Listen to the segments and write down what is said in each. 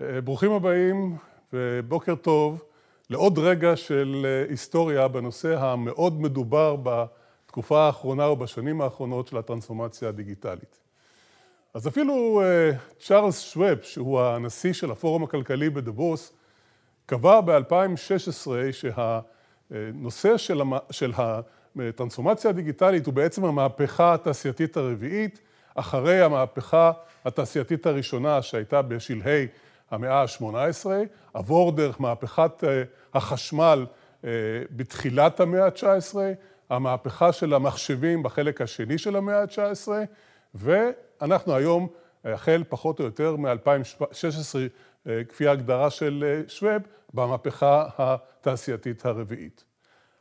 ברוכים הבאים ובוקר טוב לעוד רגע של היסטוריה בנושא המאוד מדובר בתקופה האחרונה ובשנים האחרונות של הטרנספורמציה הדיגיטלית. אז אפילו צ'ארלס שווב, שהוא הנשיא של הפורום הכלכלי בדבוס, קבע ב-2016 שהנושא של הטרנספורמציה הדיגיטלית הוא בעצם המהפכה התעשייתית הרביעית, אחרי המהפכה התעשייתית הראשונה שהייתה בשלהי המאה ה-18, עבור דרך מהפכת החשמל בתחילת המאה ה-19, המהפכה של המחשבים בחלק השני של המאה ה-19, ואנחנו היום, החל פחות או יותר מ-2016, כפי ההגדרה של שווב, במהפכה התעשייתית הרביעית.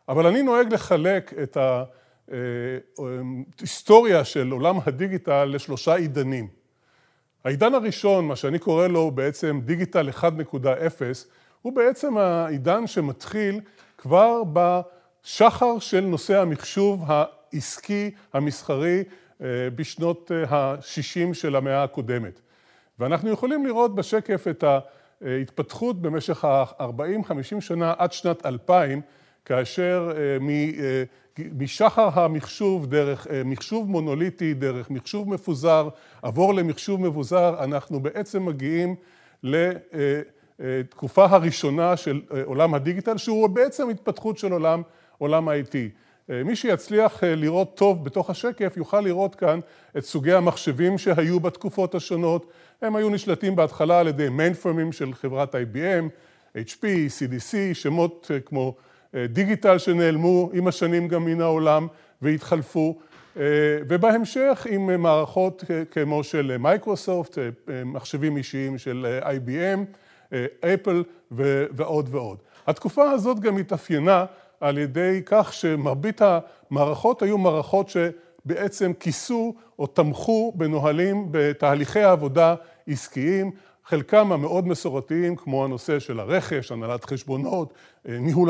אבל אני נוהג לחלק את ההיסטוריה של עולם הדיגיטל לשלושה עידנים. העידן הראשון, מה שאני קורא לו בעצם דיגיטל 1.0, הוא בעצם העידן שמתחיל כבר בשחר של נושא המחשוב העסקי, המסחרי, בשנות ה-60 של המאה הקודמת. ואנחנו יכולים לראות בשקף את ההתפתחות במשך ה-40-50 שנה עד שנת 2000, כאשר משחר המחשוב, דרך מחשוב מונוליטי, דרך מחשוב מפוזר, עבור למחשוב מבוזר, אנחנו בעצם מגיעים לתקופה הראשונה של עולם הדיגיטל, שהוא בעצם התפתחות של עולם ה-IT. מי שיצליח לראות טוב בתוך השקף, יוכל לראות כאן את סוגי המחשבים שהיו בתקופות השונות. הם היו נשלטים בהתחלה על ידי מיינפרמים של חברת IBM, HP, CDC, שמות כמו דיגיטל שנעלמו עם השנים גם מן העולם והתחלפו, ובהמשך עם מערכות כמו של מייקרוסופט, מחשבים אישיים של IBM, אפל ועוד ועוד. התקופה הזאת גם התאפיינה על ידי כך שמרבית המערכות היו מערכות שבעצם כיסו או תמכו בנהלים בתהליכי העבודה עסקיים, חלקם המאוד מסורתיים, כמו הנושא של הרכש, הנהלת חשבונות, ניהול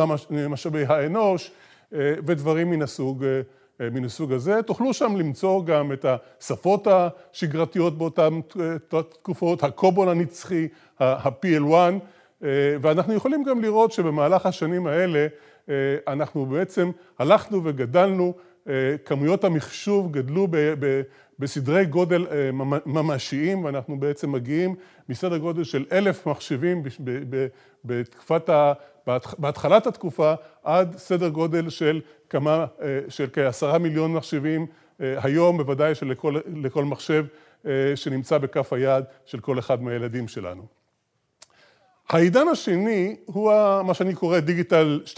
משאבי האנוש ודברים מן הסוג הזה. תוכלו שם למצוא גם את השפות השגרתיות באותן תקופות, הקובול הנצחי, ה-PL1, ואנחנו יכולים גם לראות שבמהלך השנים האלה אנחנו בעצם הלכנו וגדלנו, כמויות המחשוב גדלו בסדרי גודל ממשיים, ואנחנו בעצם מגיעים מסדר גודל של אלף מחשבים בתקופת, בהתחלת התקופה, עד סדר גודל של כמה, של כעשרה מיליון מחשבים היום, בוודאי שלכל מחשב שנמצא בכף היד של כל אחד מהילדים שלנו. העידן השני הוא מה שאני קורא דיגיטל 2.0,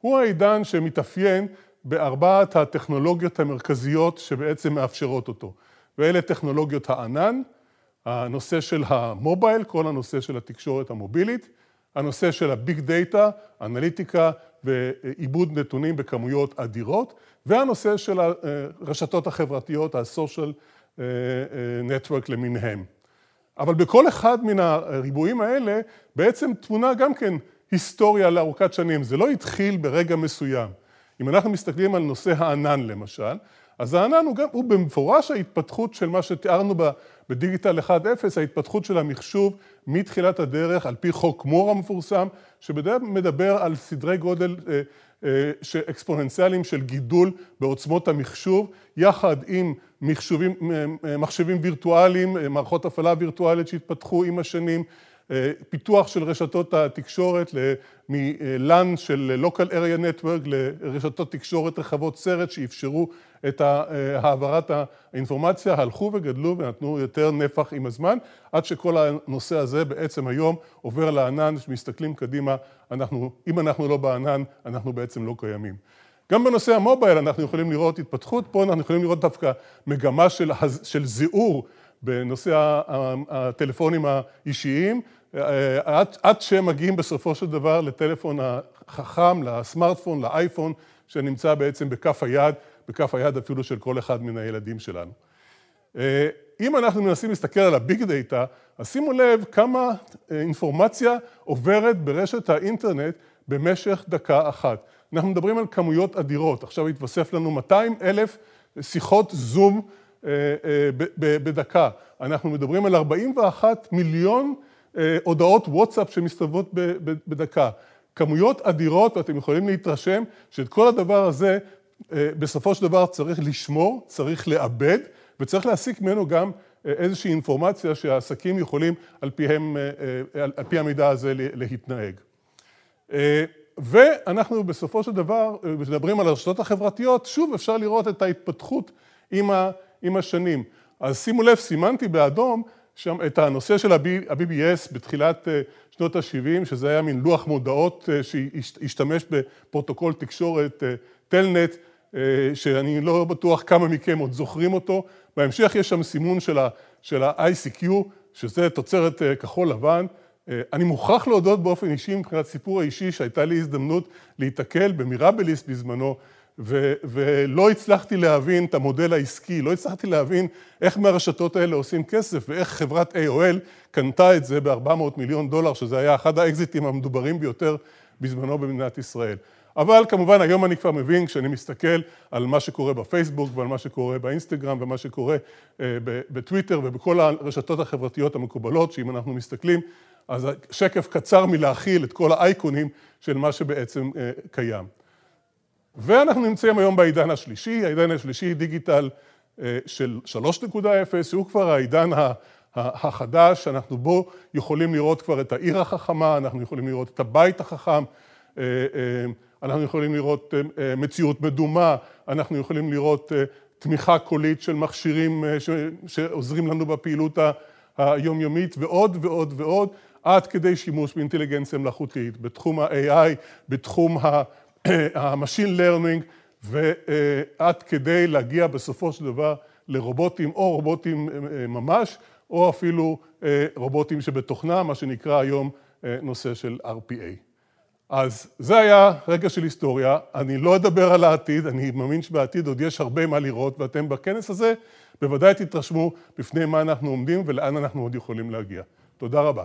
הוא העידן שמתאפיין בארבעת הטכנולוגיות המרכזיות שבעצם מאפשרות אותו, ואלה טכנולוגיות הענן, הנושא של המובייל, כל הנושא של התקשורת המובילית, הנושא של הביג דאטה, אנליטיקה ועיבוד נתונים בכמויות אדירות, והנושא של הרשתות החברתיות, ה-social network למיניהם. אבל בכל אחד מן הריבועים האלה בעצם תמונה גם כן היסטוריה לארוכת שנים, זה לא התחיל ברגע מסוים. אם אנחנו מסתכלים על נושא הענן למשל, אז הענן הוא גם, הוא במפורש ההתפתחות של מה שתיארנו בדיגיטל 1.0, ההתפתחות של המחשוב מתחילת הדרך על פי חוק מור המפורסם, שבדרך מדבר על סדרי גודל אקספוננציאליים של גידול בעוצמות המחשוב, יחד עם מחשבים וירטואליים, מערכות הפעלה וירטואלית שהתפתחו עם השנים, פיתוח של רשתות התקשורת מ-LAN של Local Area Network לרשתות תקשורת רחבות סרט שאפשרו את העברת האינפורמציה, הלכו וגדלו ונתנו יותר נפח עם הזמן, עד שכל הנושא הזה בעצם היום עובר לענן, שמסתכלים קדימה, אנחנו, אם אנחנו לא בענן, אנחנו בעצם לא קיימים. גם בנושא המובייל אנחנו יכולים לראות התפתחות, פה אנחנו יכולים לראות דווקא מגמה של זיעור בנושא הטלפונים האישיים, עד שהם מגיעים בסופו של דבר לטלפון החכם, לסמארטפון, לאייפון, שנמצא בעצם בכף היד, בכף היד אפילו של כל אחד מן הילדים שלנו. אם אנחנו מנסים להסתכל על הביג דאטה, אז שימו לב כמה אינפורמציה עוברת ברשת האינטרנט במשך דקה אחת. אנחנו מדברים על כמויות אדירות, עכשיו התווסף לנו 200 אלף שיחות זום בדקה. אנחנו מדברים על 41 מיליון הודעות וואטסאפ שמסתובבות בדקה. כמויות אדירות, ואתם יכולים להתרשם שאת כל הדבר הזה בסופו של דבר צריך לשמור, צריך לעבד, וצריך להסיק ממנו גם איזושהי אינפורמציה שהעסקים יכולים על פיהם, על פי המידע הזה להתנהג. ואנחנו בסופו של דבר, מדברים על הרשתות החברתיות, שוב אפשר לראות את ההתפתחות עם השנים. אז שימו לב, סימנתי באדום שם את הנושא של ה-BBS בתחילת שנות ה-70, שזה היה מין לוח מודעות שהשתמש בפרוטוקול תקשורת טלנט, שאני לא בטוח כמה מכם עוד זוכרים אותו. בהמשך יש שם סימון של ה-ICQ, שזה תוצרת כחול לבן. אני מוכרח להודות באופן אישי, מבחינת סיפור האישי, שהייתה לי הזדמנות להיתקל במיראבליסט בזמנו, ולא הצלחתי להבין את המודל העסקי, לא הצלחתי להבין איך מהרשתות האלה עושים כסף, ואיך חברת AOL קנתה את זה ב-400 מיליון דולר, שזה היה אחד האקזיטים המדוברים ביותר בזמנו במדינת ישראל. אבל כמובן היום אני כבר מבין, כשאני מסתכל על מה שקורה בפייסבוק ועל מה שקורה באינסטגרם ומה שקורה בטוויטר ובכל הרשתות החברתיות המקובלות, שאם אנחנו מסתכלים, אז שקף קצר מלהכיל את כל האייקונים של מה שבעצם קיים. ואנחנו נמצאים היום בעידן השלישי, העידן השלישי דיגיטל של 3.0, שהוא כבר העידן החדש, אנחנו בו יכולים לראות כבר את העיר החכמה, אנחנו יכולים לראות את הבית החכם, אנחנו יכולים לראות מציאות מדומה, אנחנו יכולים לראות תמיכה קולית של מכשירים שעוזרים לנו בפעילות היומיומית ועוד ועוד ועוד, עד כדי שימוש באינטליגנציה מלאכותית, בתחום ה-AI, בתחום ה-Machine Learning, ועד כדי להגיע בסופו של דבר לרובוטים או רובוטים ממש, או אפילו רובוטים שבתוכנם, מה שנקרא היום נושא של RPA. אז זה היה רגע של היסטוריה, אני לא אדבר על העתיד, אני מאמין שבעתיד עוד יש הרבה מה לראות, ואתם בכנס הזה בוודאי תתרשמו בפני מה אנחנו עומדים ולאן אנחנו עוד יכולים להגיע. תודה רבה.